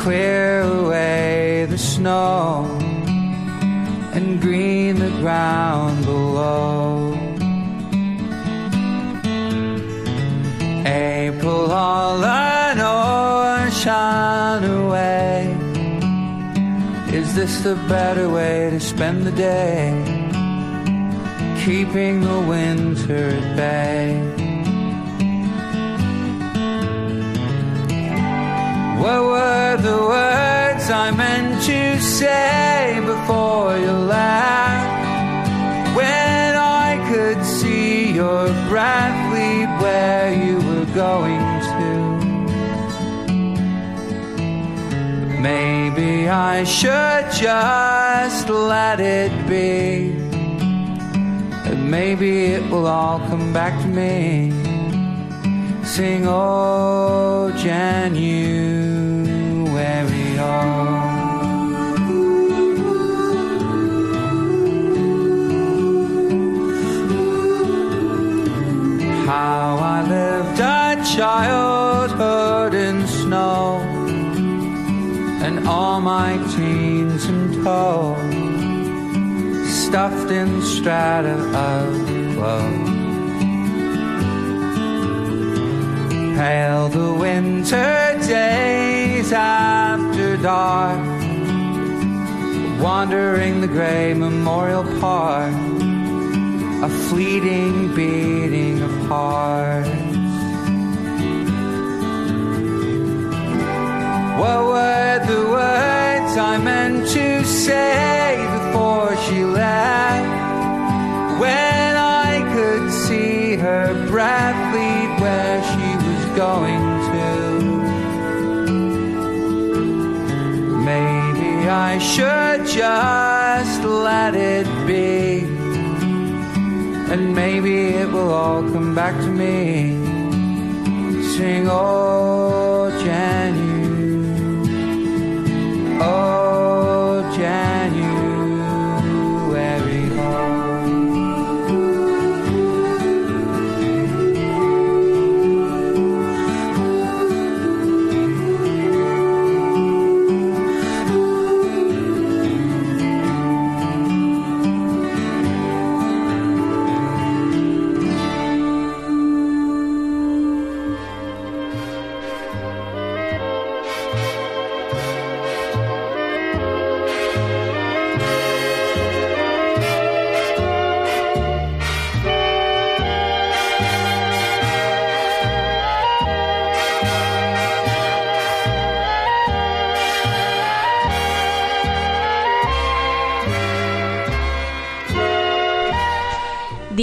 clear away the snow and green the ground below. April all an ocean away. Is this the better way to spend the day? Keeping the winter at bay. I meant to say before you left? When I could see your breath lead where you were going to. Maybe I should just let it be. And maybe it will all come back to me. Sing, oh, January, How I lived a childhood in snow and all my teens in tow, stuffed in strata of glow. Pale the winter days after dark, wandering the gray memorial park, a fleeting beating should just let it be. And maybe it will all come back to me. Sing, oh, January. Oh, January,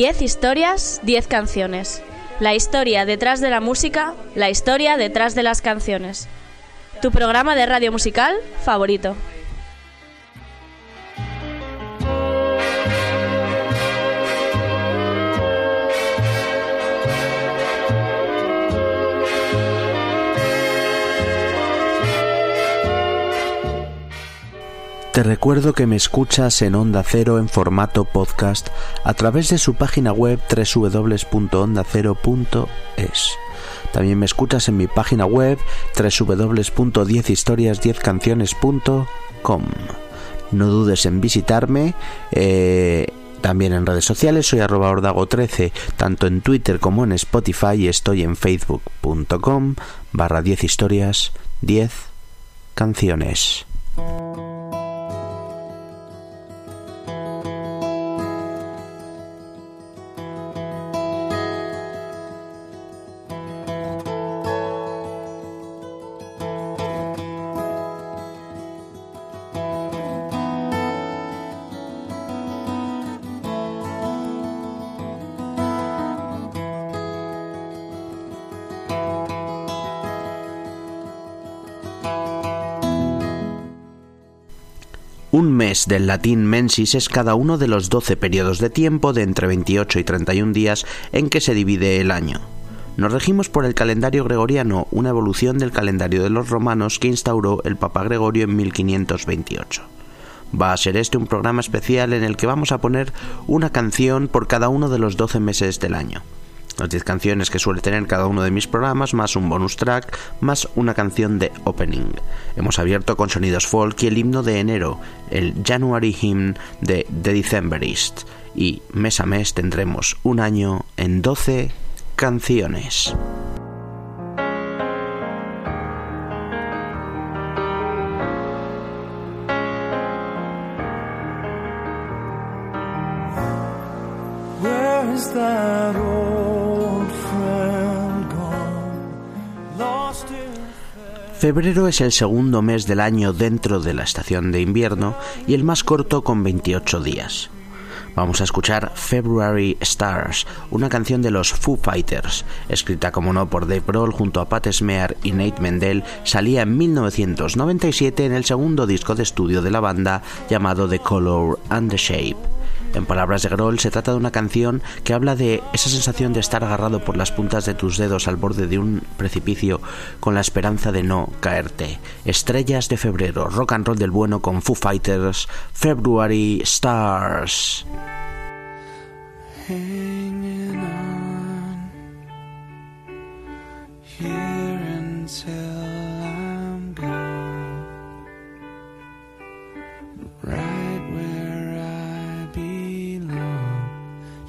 10 historias, 10 canciones. La historia detrás de la música, la historia detrás de las canciones. Tu programa de radio musical favorito. Te recuerdo que me escuchas en Onda Cero en formato podcast a través de su página web www.ondacero.es. También me escuchas en mi página web www.10historias10canciones.com. No dudes en visitarme. eh, también en redes sociales soy arroba ordago13, tanto en Twitter como en Spotify y estoy en facebook.com barra 10 historias 10 canciones. Del latín mensis es cada uno de los 12 periodos de tiempo de entre 28 y 31 días en que se divide el año. Nos regimos por el calendario gregoriano, una evolución del calendario de los romanos que instauró el Papa Gregorio en 1528. Va a ser este un programa especial en el que vamos a poner una canción por cada uno de los 12 meses del año. Las 10 canciones que suele tener cada uno de mis programas, más un bonus track, más una canción de opening. Hemos abierto con sonidos folk y el himno de enero, el January Hymn de The Decemberist. Y mes a mes tendremos un año en 12 canciones. Febrero es el segundo mes del año dentro de la estación de invierno y el más corto con 28 días. Vamos a escuchar February Stars, una canción de los Foo Fighters, escrita como no por Dave Grohl junto a Pat Smear y Nate Mendel, salía en 1997 en el segundo disco de estudio de la banda llamado The Color and the Shape. En palabras de Grohl, se trata de una canción que habla de esa sensación de estar agarrado por las puntas de tus dedos al borde de un precipicio con la esperanza de no caerte. Estrellas de febrero, rock and roll del bueno con Foo Fighters, February Stars.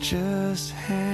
just hang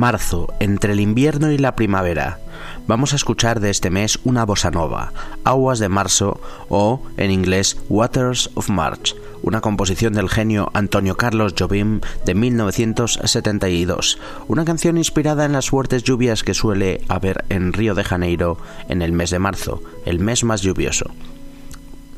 Marzo, entre el invierno y la primavera. Vamos a escuchar de este mes una bossa nova, Aguas de Marzo o, en inglés, Waters of March, una composición del genio Antonio Carlos Jobim de 1972, una canción inspirada en las fuertes lluvias que suele haber en Río de Janeiro en el mes de marzo, el mes más lluvioso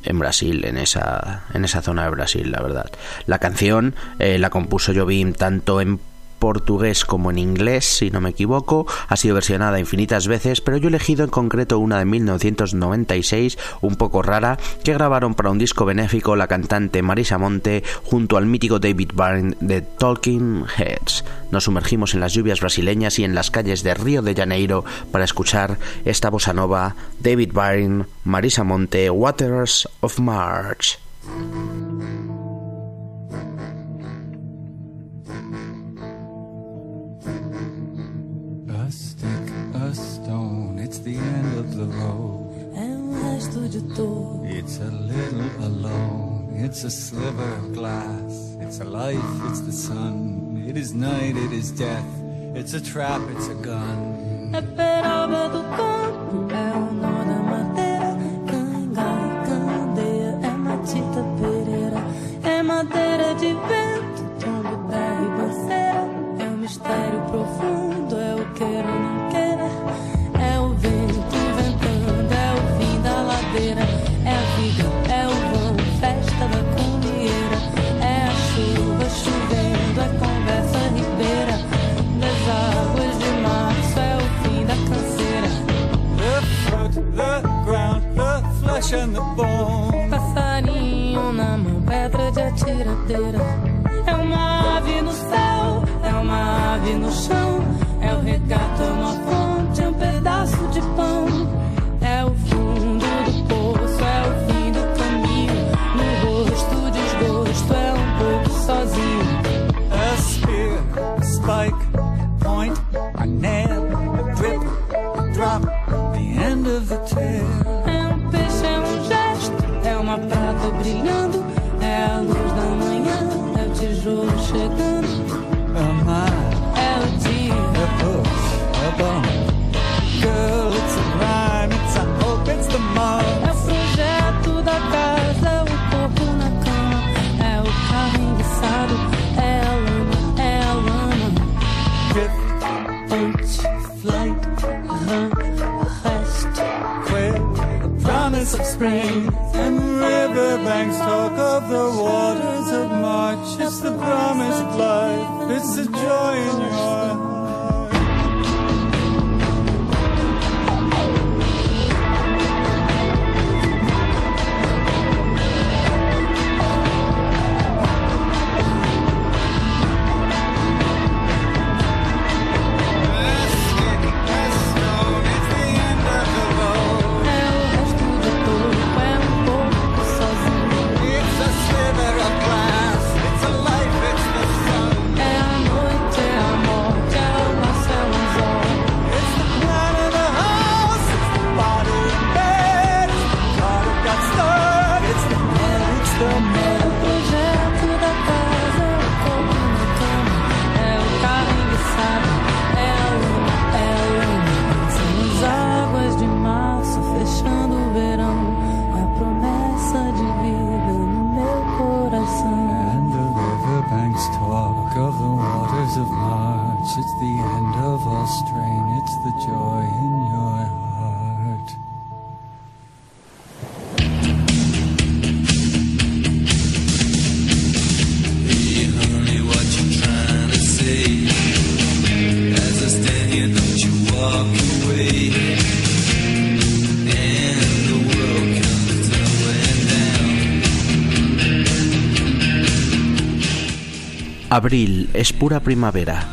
en Brasil, en esa, en esa zona de Brasil, la verdad. La canción eh, la compuso Jobim tanto en portugués como en inglés, si no me equivoco. Ha sido versionada infinitas veces, pero yo he elegido en concreto una de 1996, un poco rara, que grabaron para un disco benéfico la cantante Marisa Monte junto al mítico David Byrne de Talking Heads. Nos sumergimos en las lluvias brasileñas y en las calles de Río de Janeiro para escuchar esta bossa nova David Byrne, Marisa Monte, Waters of March. It's a little alone. It's a sliver of glass. It's a life, it's the sun. It is night, it is death. It's a trap, it's a gun. É uma ave no céu, é uma ave no chão. Abril es pura primavera.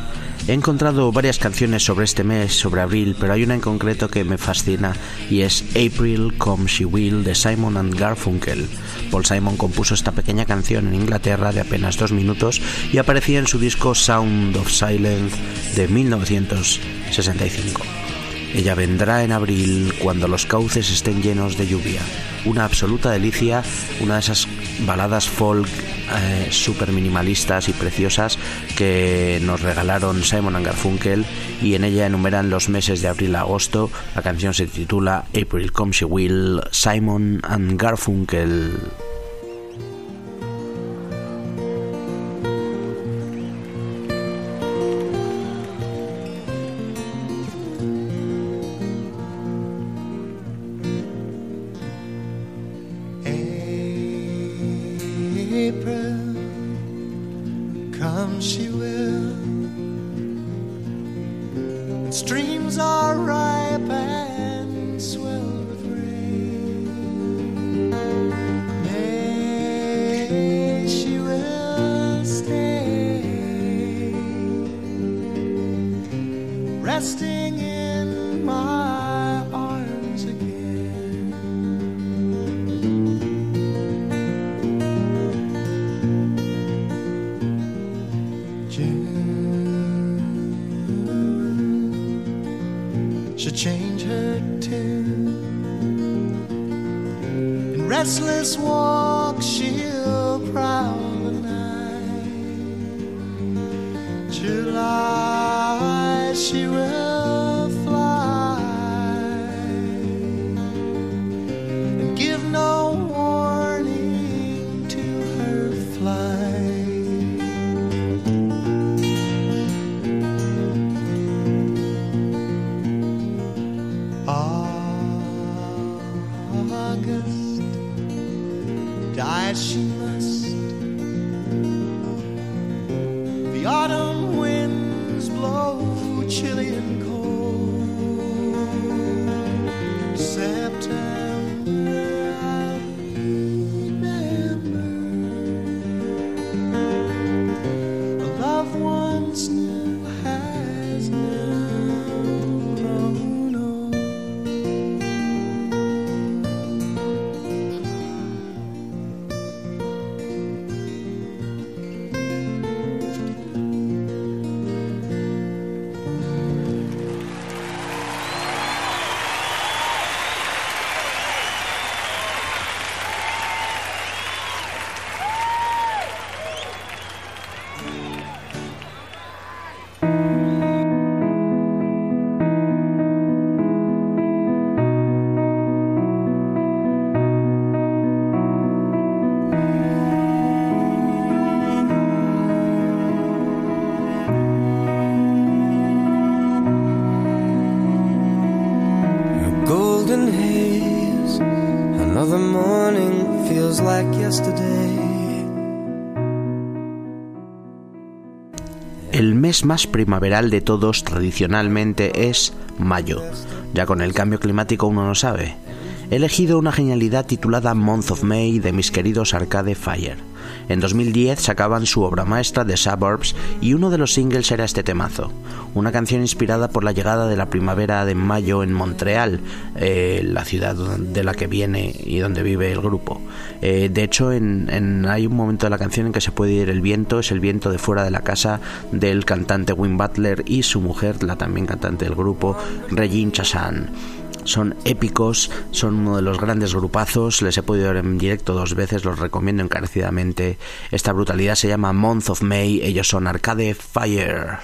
He encontrado varias canciones sobre este mes, sobre abril, pero hay una en concreto que me fascina y es April Come She Will de Simon and Garfunkel. Paul Simon compuso esta pequeña canción en Inglaterra de apenas dos minutos y aparecía en su disco Sound of Silence de 1965. Ella vendrá en abril cuando los cauces estén llenos de lluvia. Una absoluta delicia, una de esas baladas folk eh, súper minimalistas y preciosas que nos regalaron Simon Garfunkel y en ella enumeran los meses de abril a agosto. La canción se titula April Comes She Will, Simon and Garfunkel. Mes más primaveral de todos tradicionalmente es mayo. Ya con el cambio climático uno no sabe. He elegido una genialidad titulada Month of May de mis queridos Arcade Fire. En 2010 sacaban su obra maestra The Suburbs y uno de los singles era este temazo, una canción inspirada por la llegada de la primavera de mayo en Montreal, eh, la ciudad de la que viene y donde vive el grupo. Eh, de hecho, hay un momento de la canción en que se puede ir el viento, es el viento de fuera de la casa del cantante Wim Butler y su mujer, la también cantante del grupo, Regine Chassan son épicos, son uno de los grandes grupazos, les he podido ver en directo dos veces, los recomiendo encarecidamente. Esta brutalidad se llama Month of May, ellos son Arcade Fire.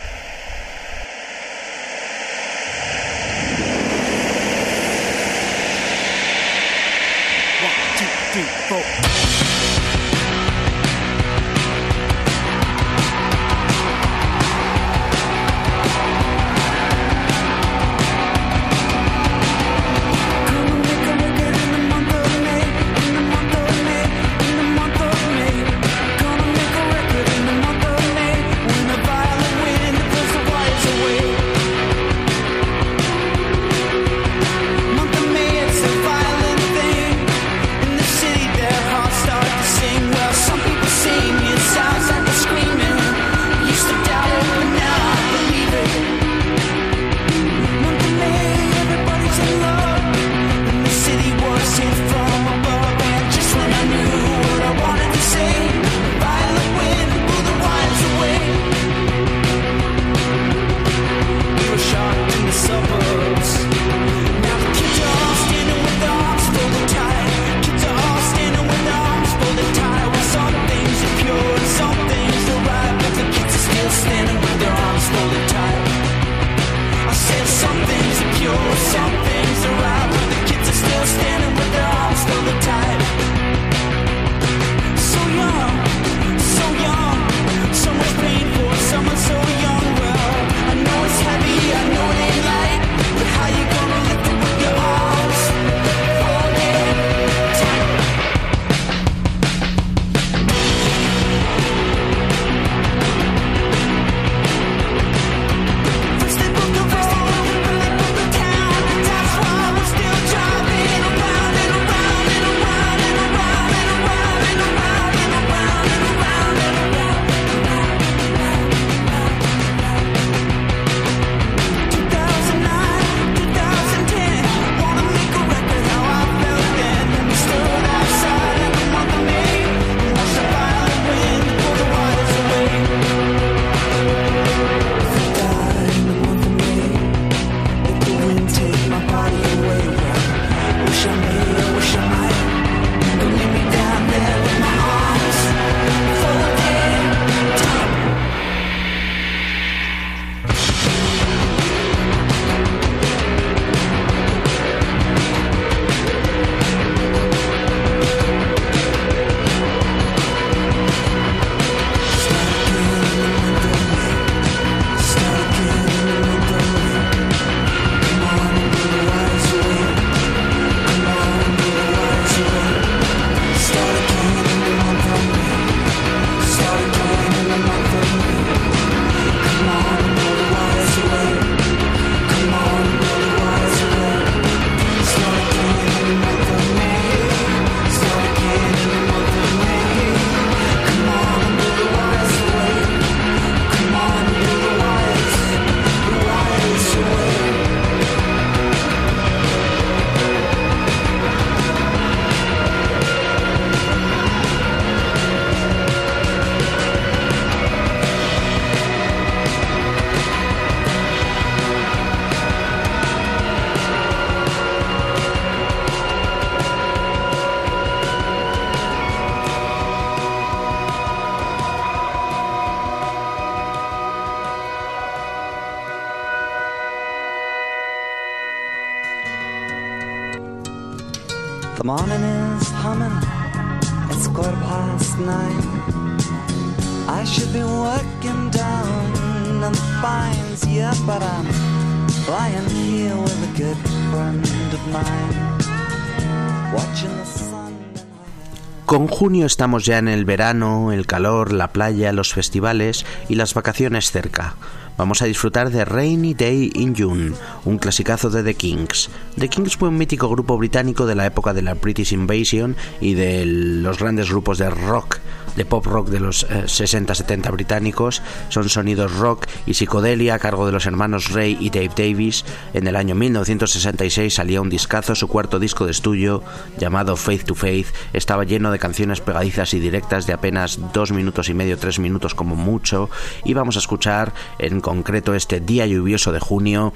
Estamos ya en el verano, el calor, la playa, los festivales y las vacaciones cerca. Vamos a disfrutar de Rainy Day in June, un clasicazo de The Kings. The Kings fue un mítico grupo británico de la época de la British Invasion y de los grandes grupos de rock de pop rock de los 60-70 eh, británicos. Son sonidos rock y psicodelia a cargo de los hermanos Ray y Dave Davis. En el año 1966 salía un discazo, su cuarto disco de estudio llamado Faith to Faith. Estaba lleno de canciones pegadizas y directas de apenas dos minutos y medio, tres minutos como mucho. Y vamos a escuchar en concreto este día lluvioso de junio.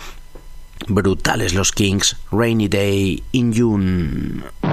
Brutales los Kings, Rainy Day in June.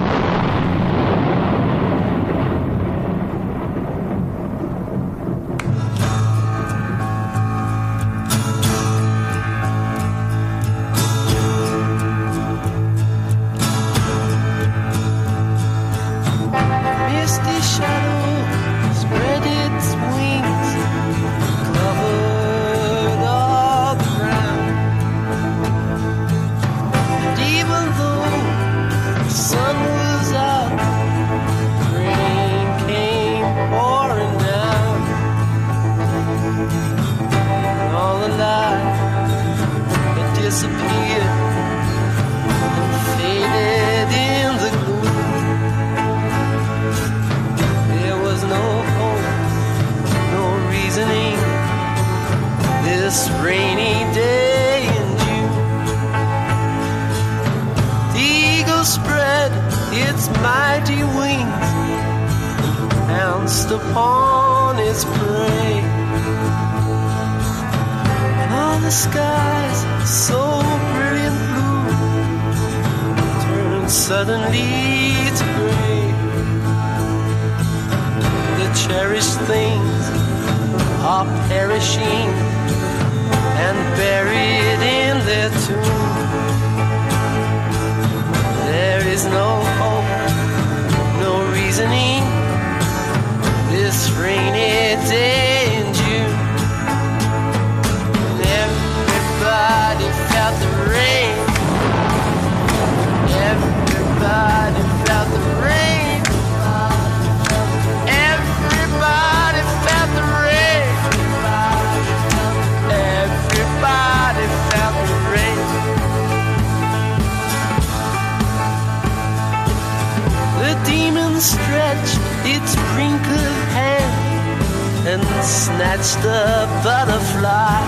just a butterfly.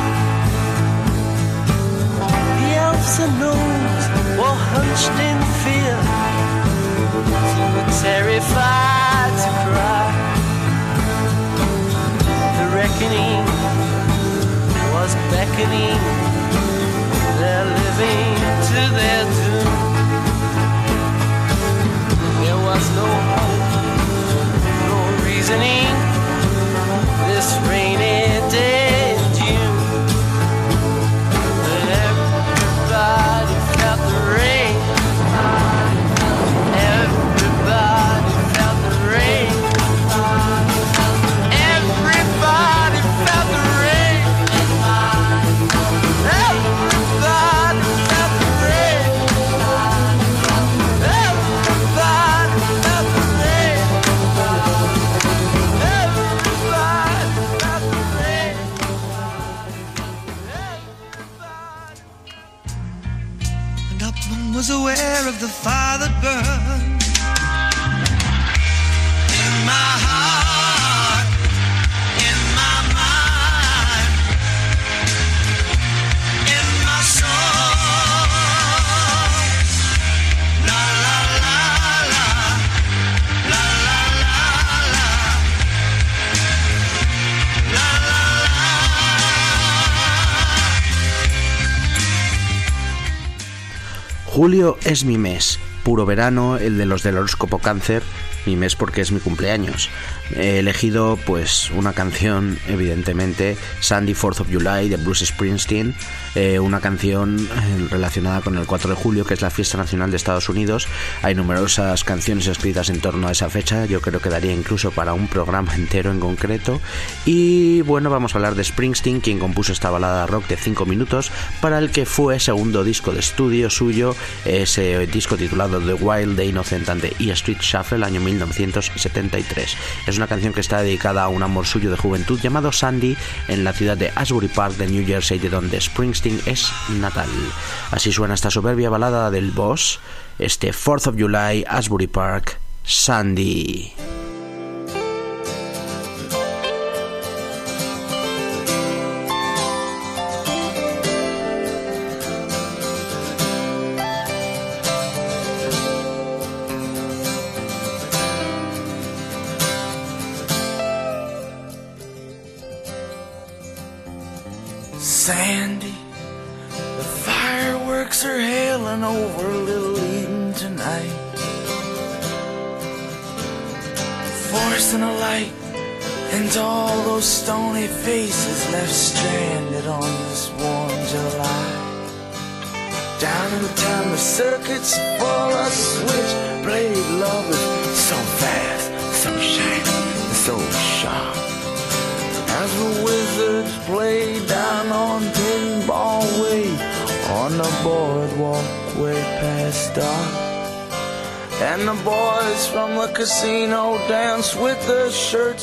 The elves and gnomes were hunched in fear, too terrified to cry. The reckoning was beckoning, they're living to their Julio es mi mes, puro verano, el de los del horóscopo cáncer, mi mes porque es mi cumpleaños. He elegido pues una canción, evidentemente, Sandy Fourth of July de Bruce Springsteen, eh, una canción eh, relacionada con el 4 de julio, que es la fiesta nacional de Estados Unidos. Hay numerosas canciones escritas en torno a esa fecha, yo creo que daría incluso para un programa entero en concreto. Y bueno, vamos a hablar de Springsteen, quien compuso esta balada rock de 5 minutos, para el que fue segundo disco de estudio suyo, ese disco titulado The Wild, The Innocent and the E Street Shuffle, año 1973. Es una canción que está dedicada a un amor suyo de juventud llamado Sandy en la ciudad de Asbury Park de New Jersey, de donde Springsteen es natal. Así suena esta soberbia balada del boss, este 4th of July, Asbury Park, Sandy.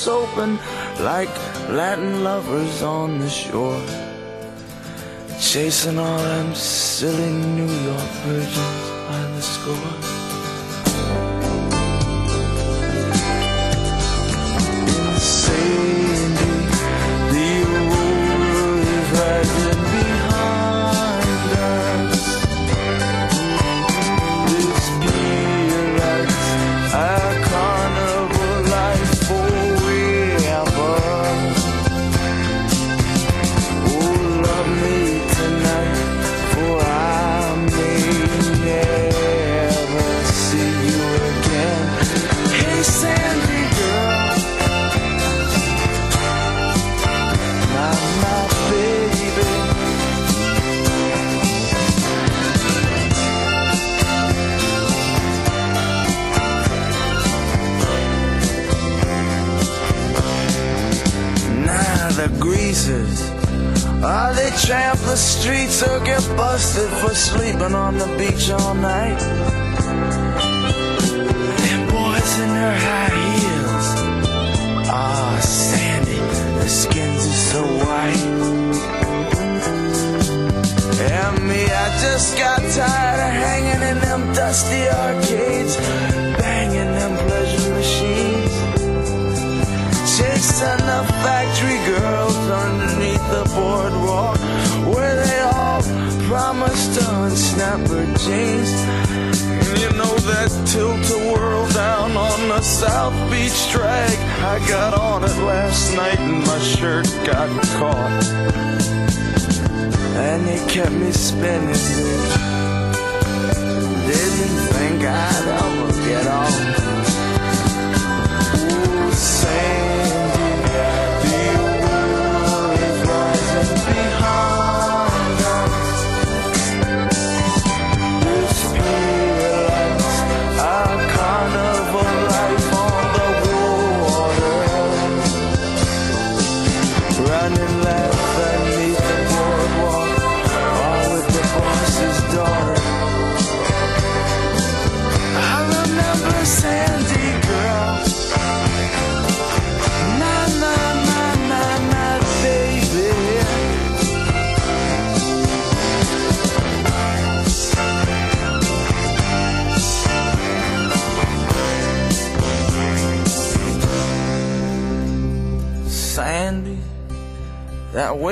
Open like Latin lovers on the shore. Chasing all them silly New York virgins by the score. Busted for sleeping on the beach all night. Them boys in their high heels, ah, Sandy, their skins are so white. And me, I just got tired of hanging in them dusty arcades, banging them pleasure machines. Chasing the factory girls underneath the boardwalk where they promised to unsnap her jeans. And you know that tilt-a-whirl down on the South Beach drag. I got on it last night and my shirt got caught. And it kept me spinning. Didn't think I'd ever get off. Ooh, Sandy,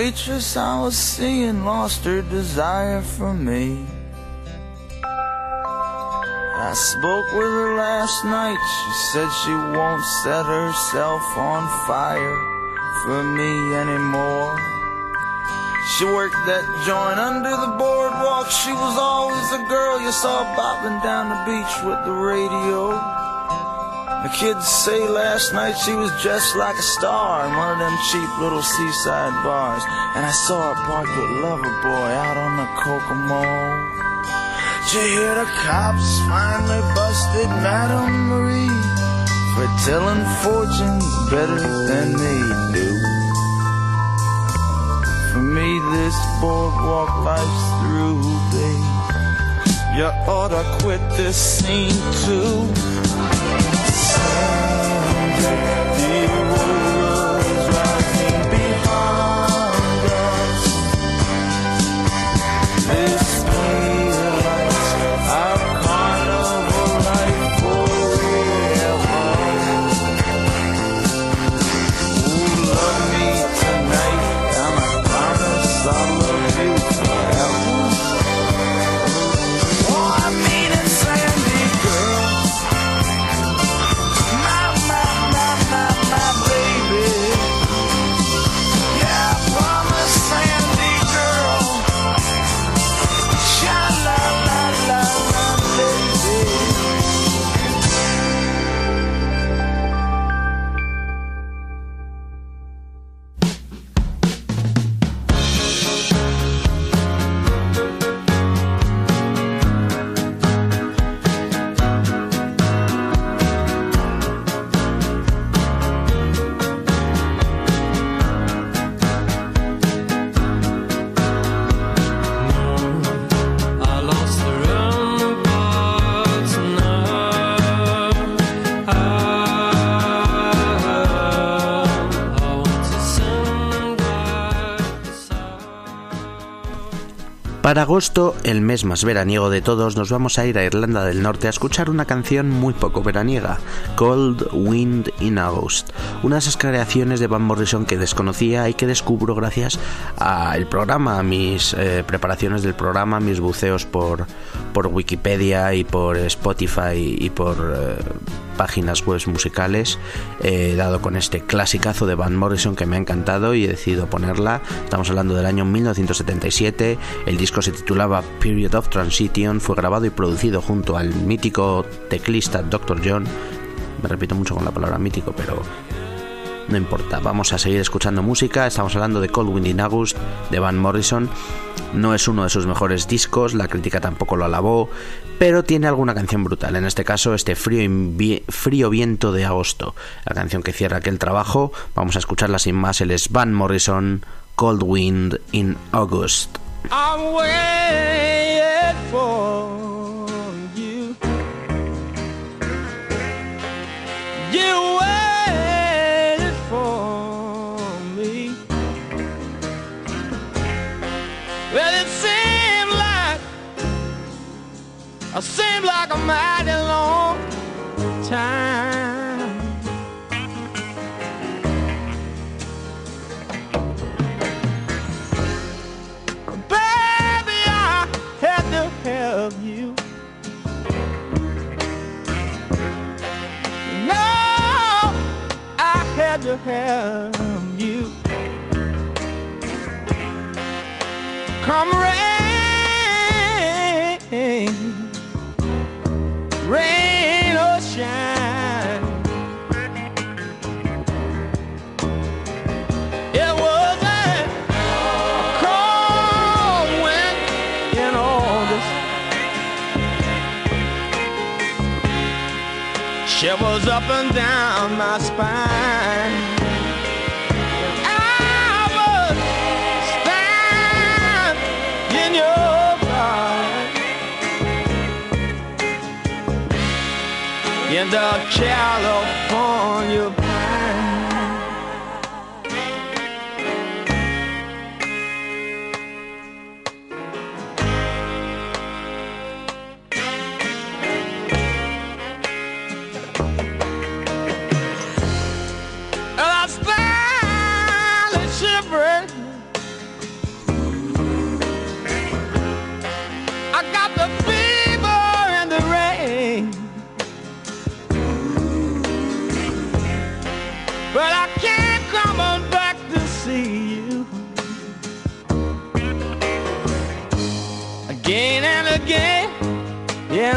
waitress I was seeing lost her desire for me. I spoke with her last night. She said she won't set herself on fire for me anymore. She worked that joint under the boardwalk. She was always the girl you saw bobbing down the beach with the radio. The kids say last night she was dressed like a star in one of them cheap little seaside bars. And I saw her parked with Lover Boy out on the Kokomo. Did you hear the cops finally busted Madame Marie for telling fortunes better than they do? For me, this boardwalk life's through, babe. You ought to quit this scene too. The world's Para agosto, el mes más veraniego de todos, nos vamos a ir a Irlanda del Norte a escuchar una canción muy poco veraniega, Cold Wind in August, una de esas creaciones de Van Morrison que desconocía y que descubro gracias al programa, a mis eh, preparaciones del programa, mis buceos por, por Wikipedia y por Spotify y por eh, páginas web musicales, he dado con este clasicazo de Van Morrison que me ha encantado y he decidido ponerla. Estamos hablando del año 1977, el disco se titulaba Period of Transition, fue grabado y producido junto al mítico teclista Dr. John. Me repito mucho con la palabra mítico, pero no importa, vamos a seguir escuchando música. Estamos hablando de Cold Wind in August de Van Morrison. No es uno de sus mejores discos, la crítica tampoco lo alabó, pero tiene alguna canción brutal. En este caso, este frío, frío viento de agosto, la canción que cierra aquel trabajo. Vamos a escucharla sin más. Él es Van Morrison, Cold Wind in August. I'm waiting for you. You it seemed like a mighty long time. Baby, I had to help you. No, I had to help you. Come rain, and down my spine. I stand in your light. In the California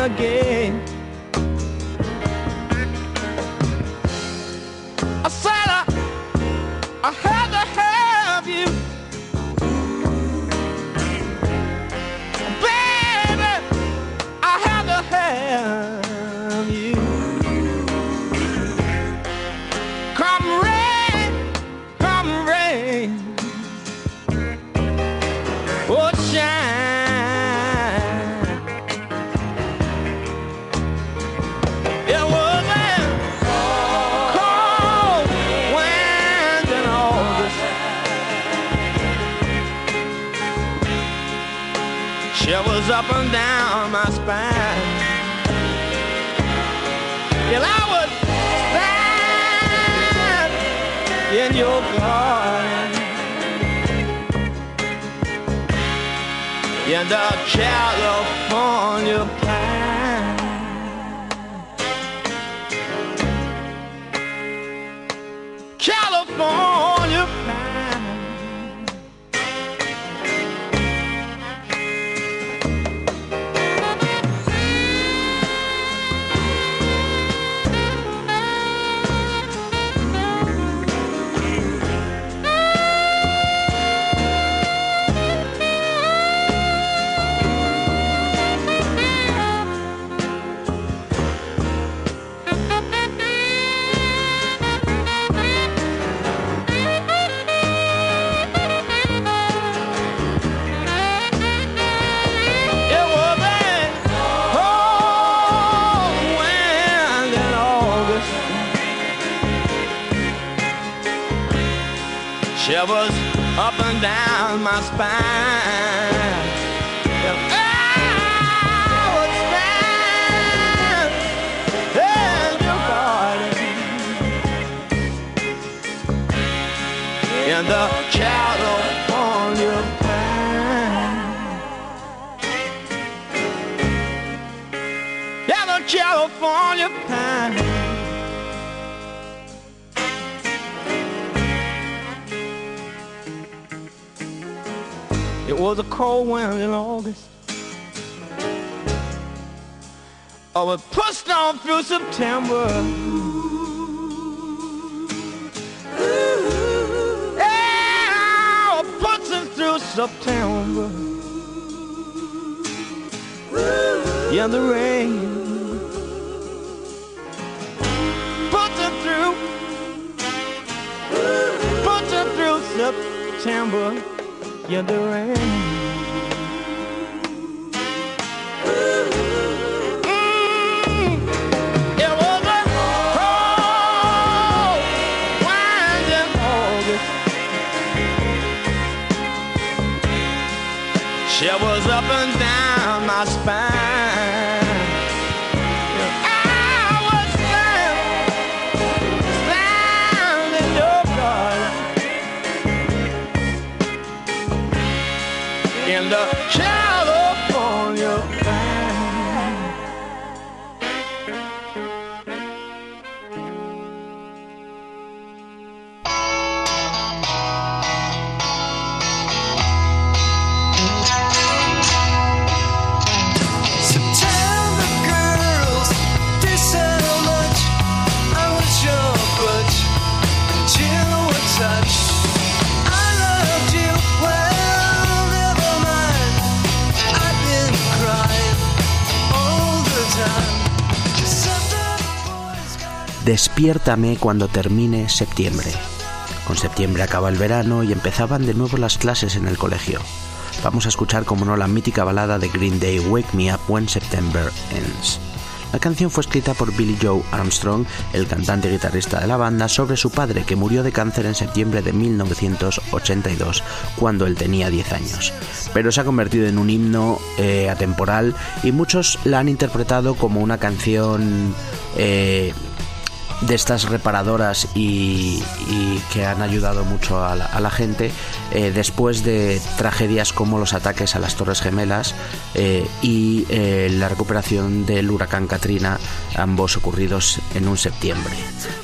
again, Shivers up and down my spine. And I was stand in your garden. In the California cold wind in August. Oh, it pushed on through September. Ooh. Ooh. Yeah, pushing through September. Ooh. Yeah, the rain pushing through, pushing through September. Yeah, the rain. Shivers up and down my spine. Despiértame cuando termine septiembre. Con septiembre acaba el verano y empezaban de nuevo las clases en el colegio. Vamos a escuchar, como no, la mítica balada de Green Day, Wake Me Up When September Ends. La canción fue escrita por Billy Joe Armstrong, el cantante y guitarrista de la banda, sobre su padre que murió de cáncer en septiembre de 1982, cuando él tenía 10 años. Pero se ha convertido en un himno eh, atemporal y muchos la han interpretado como una canción eh, de estas reparadoras y, que han ayudado mucho a la, a la gente eh, después de tragedias como los ataques a las Torres Gemelas eh, y eh, la recuperación del huracán Katrina, ambos ocurridos en un septiembre.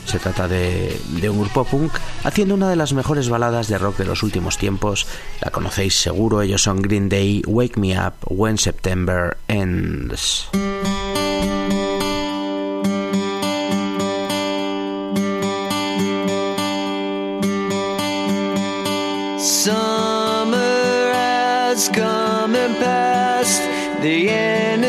Se trata de, de un grupo punk haciendo una de las mejores baladas de rock de los últimos tiempos. La conocéis seguro, ellos son Green Day, Wake Me Up When September Ends.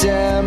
tell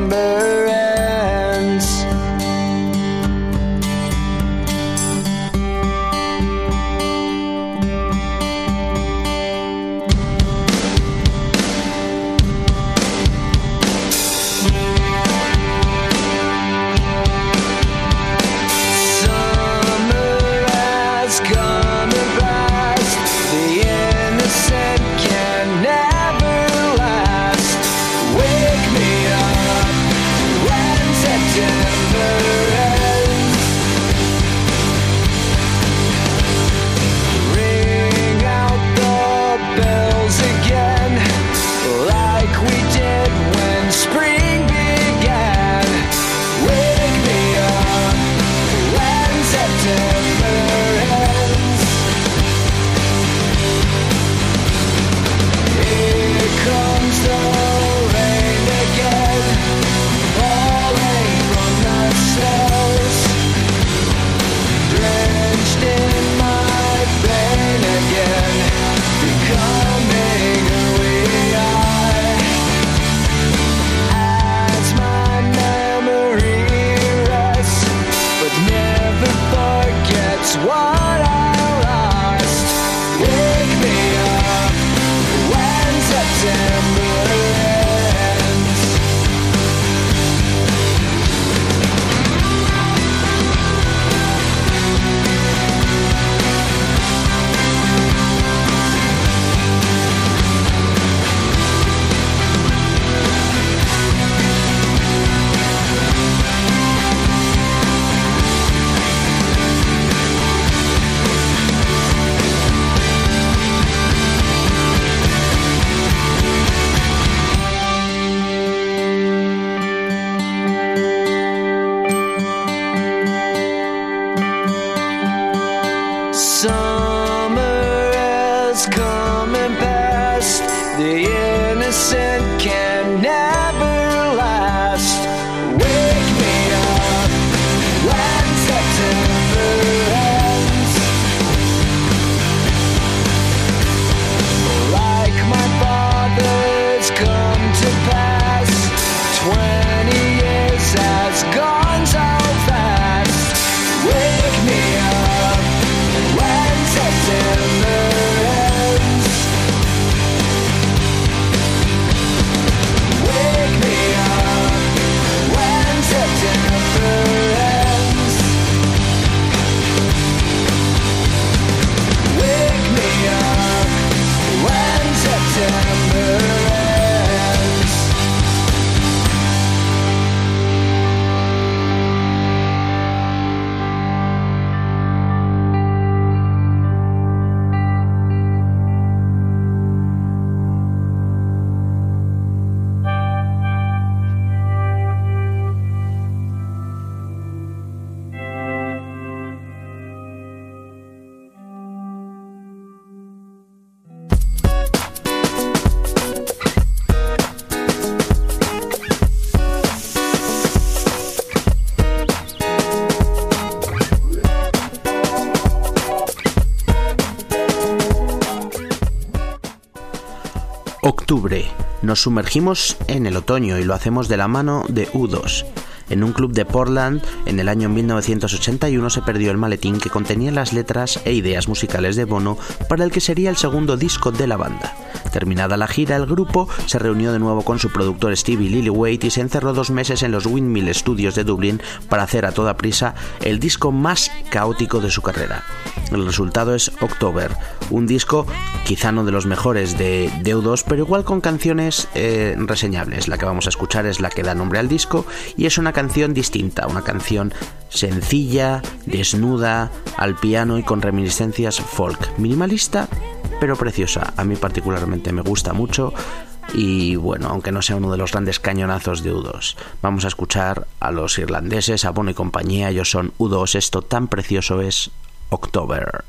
Nos sumergimos en el otoño y lo hacemos de la mano de U2. En un club de Portland, en el año 1981 se perdió el maletín que contenía las letras e ideas musicales de Bono para el que sería el segundo disco de la banda. Terminada la gira, el grupo se reunió de nuevo con su productor Stevie Lillywhite y se encerró dos meses en los Windmill Studios de Dublín para hacer a toda prisa el disco más caótico de su carrera. El resultado es October, un disco quizá no de los mejores de Deudos, pero igual con canciones eh, reseñables. La que vamos a escuchar es la que da nombre al disco y es una canción distinta, una canción sencilla, desnuda, al piano y con reminiscencias folk. Minimalista, pero preciosa. A mí particularmente me gusta mucho. Y bueno, aunque no sea uno de los grandes cañonazos de U2, vamos a escuchar a los irlandeses, a Bono y compañía. Ellos son U2. Esto tan precioso es October.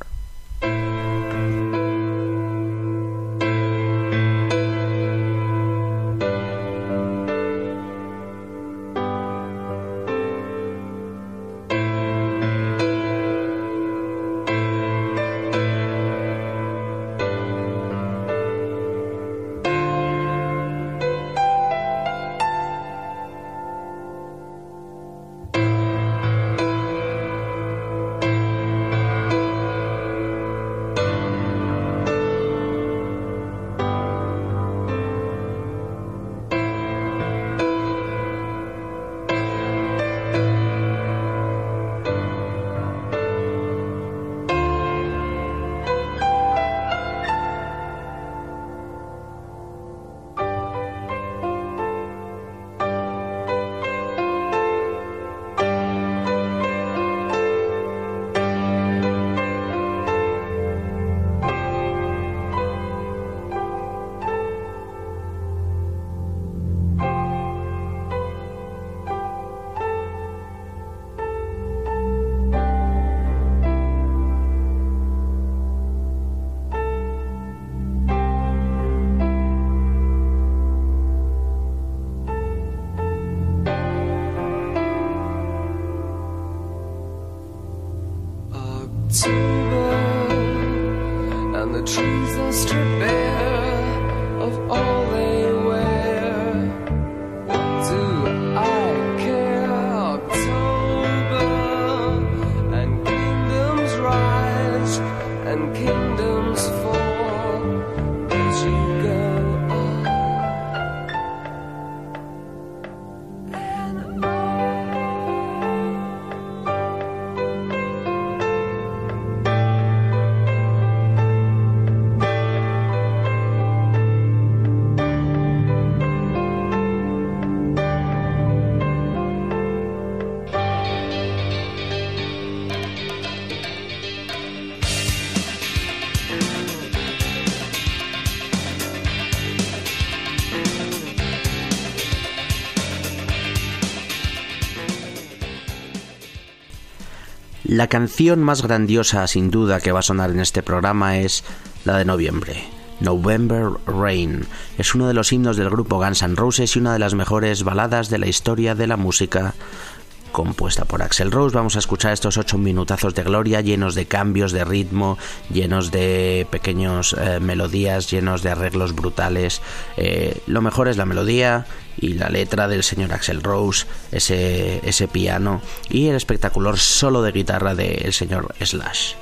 La canción más grandiosa, sin duda, que va a sonar en este programa es la de noviembre. November Rain es uno de los himnos del grupo Guns N' Roses y una de las mejores baladas de la historia de la música compuesta por Axel Rose. Vamos a escuchar estos ocho minutazos de gloria llenos de cambios de ritmo, llenos de pequeños eh, melodías, llenos de arreglos brutales. Eh, lo mejor es la melodía y la letra del señor Axel Rose, ese, ese piano y el espectacular solo de guitarra del señor Slash.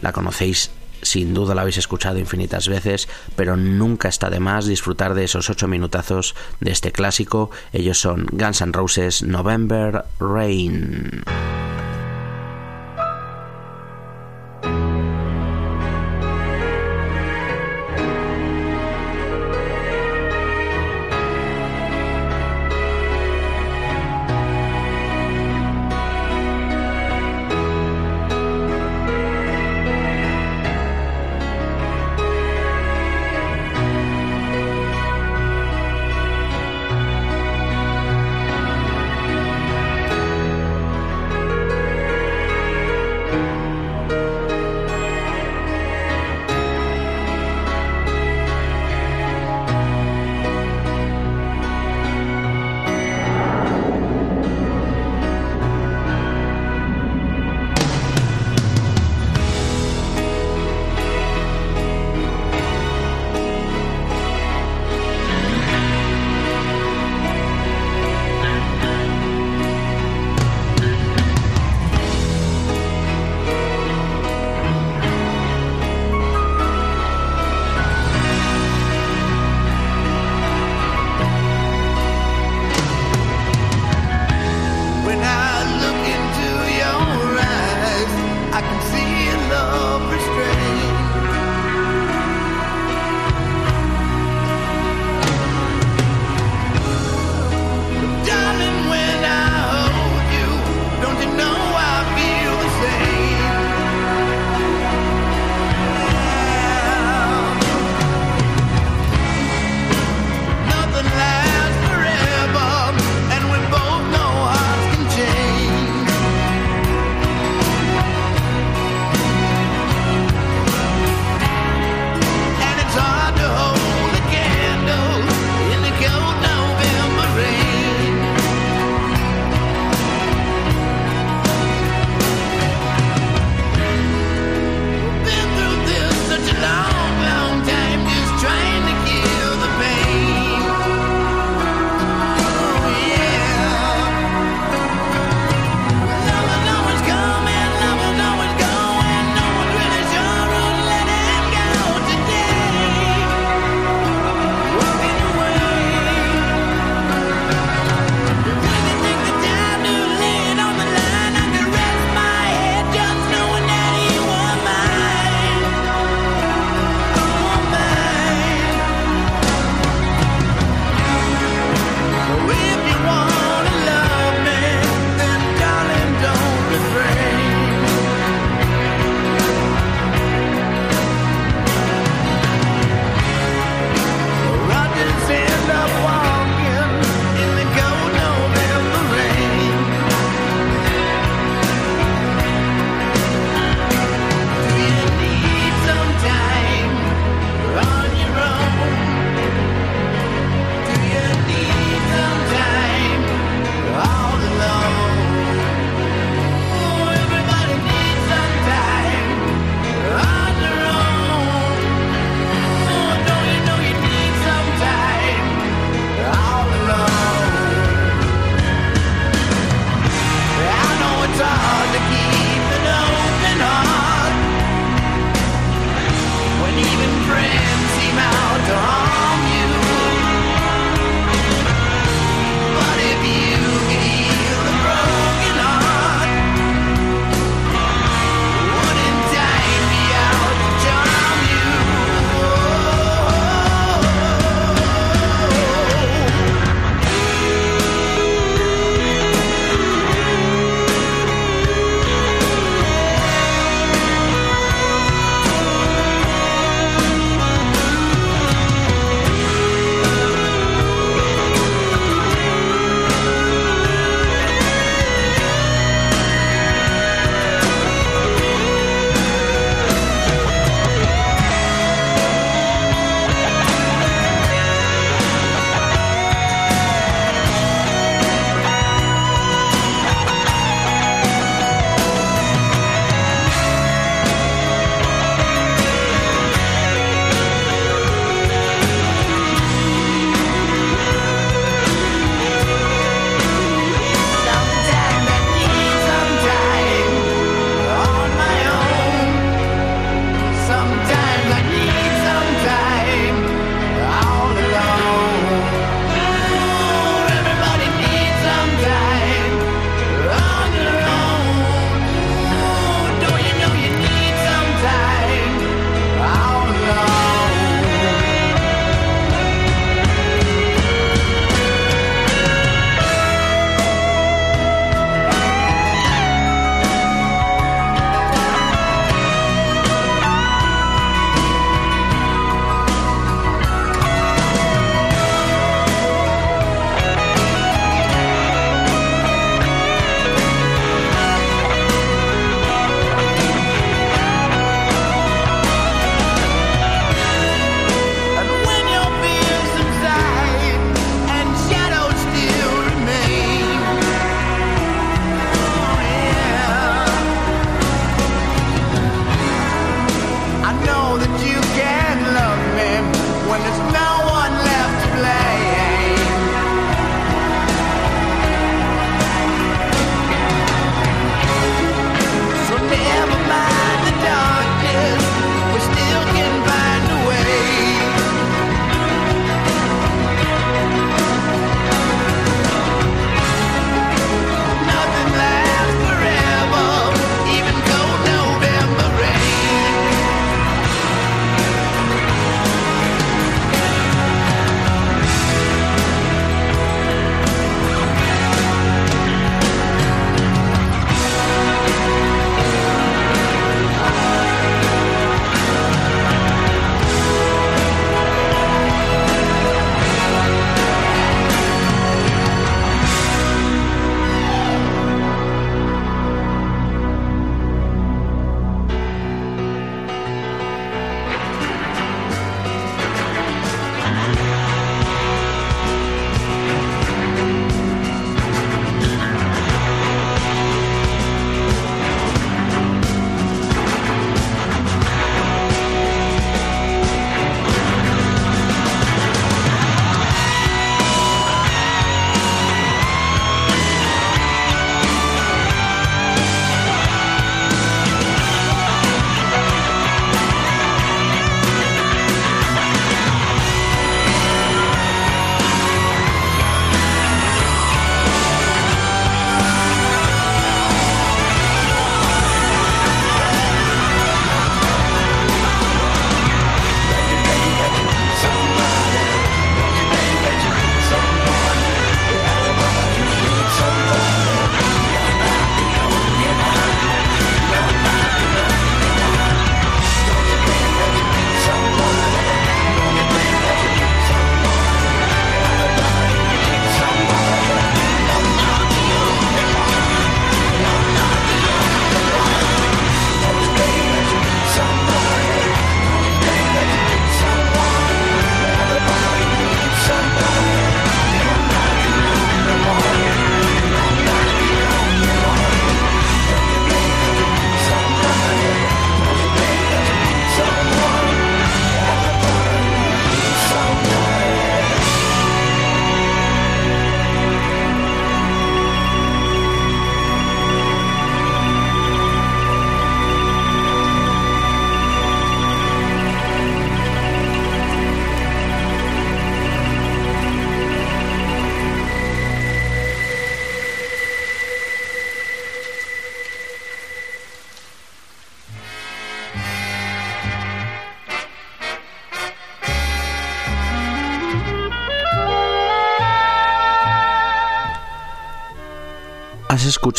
La conocéis sin duda la habéis escuchado infinitas veces, pero nunca está de más disfrutar de esos ocho minutazos de este clásico. Ellos son Guns N' Roses November Rain.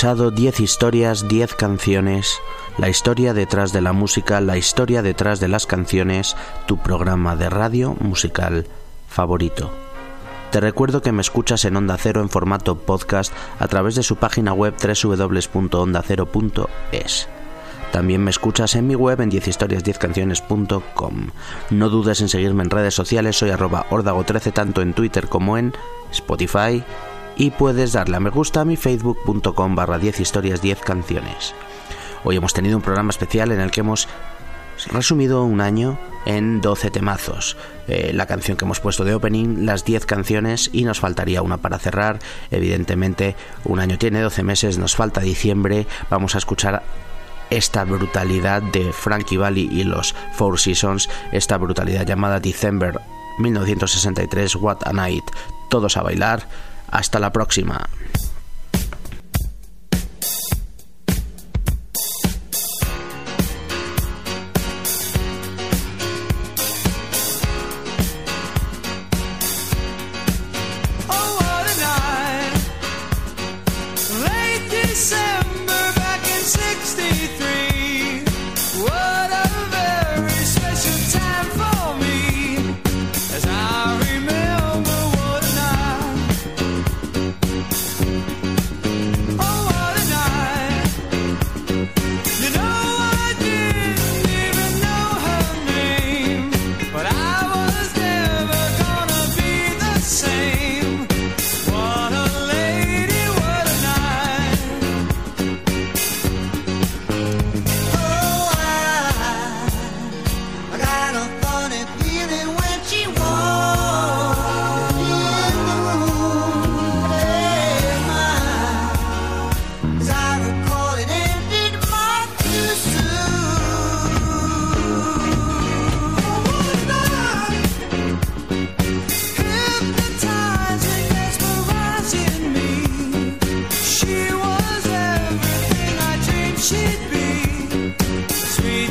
Escuchado 10 historias, 10 canciones, la historia detrás de la música, la historia detrás de las canciones, tu programa de radio musical favorito. Te recuerdo que me escuchas en Onda Cero en formato podcast a través de su página web www.ondacero.es. También me escuchas en mi web en 10historias10canciones.com. No dudes en seguirme en redes sociales, soy arroba ordago13 tanto en Twitter como en Spotify y puedes darle a me gusta a mi facebook.com barra 10 historias 10 canciones. Hoy hemos tenido un programa especial en el que hemos resumido un año en 12 temazos. Eh, la canción que hemos puesto de opening, las 10 canciones y nos faltaría una para cerrar. Evidentemente, un año tiene 12 meses, nos falta diciembre. Vamos a escuchar esta brutalidad de Frankie Valli y los Four Seasons, esta brutalidad llamada December 1963, What a Night. Todos a bailar. Hasta la próxima.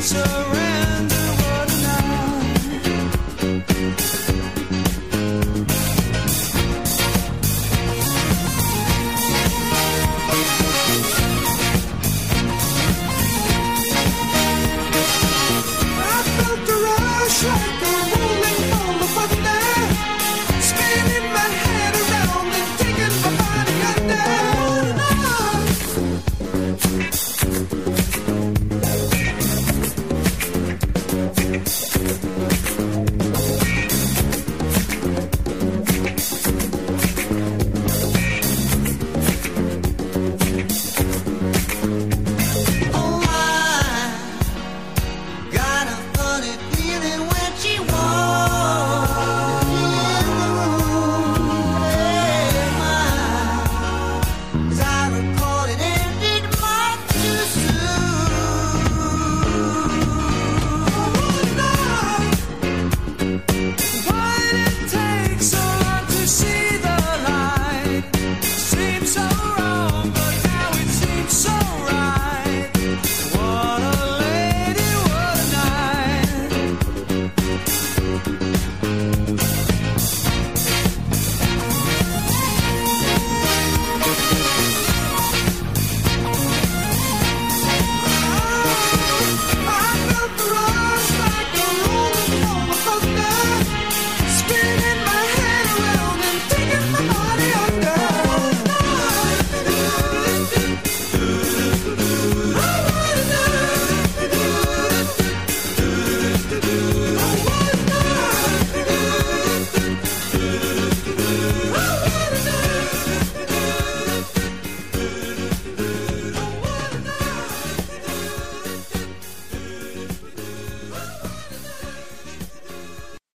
streets around.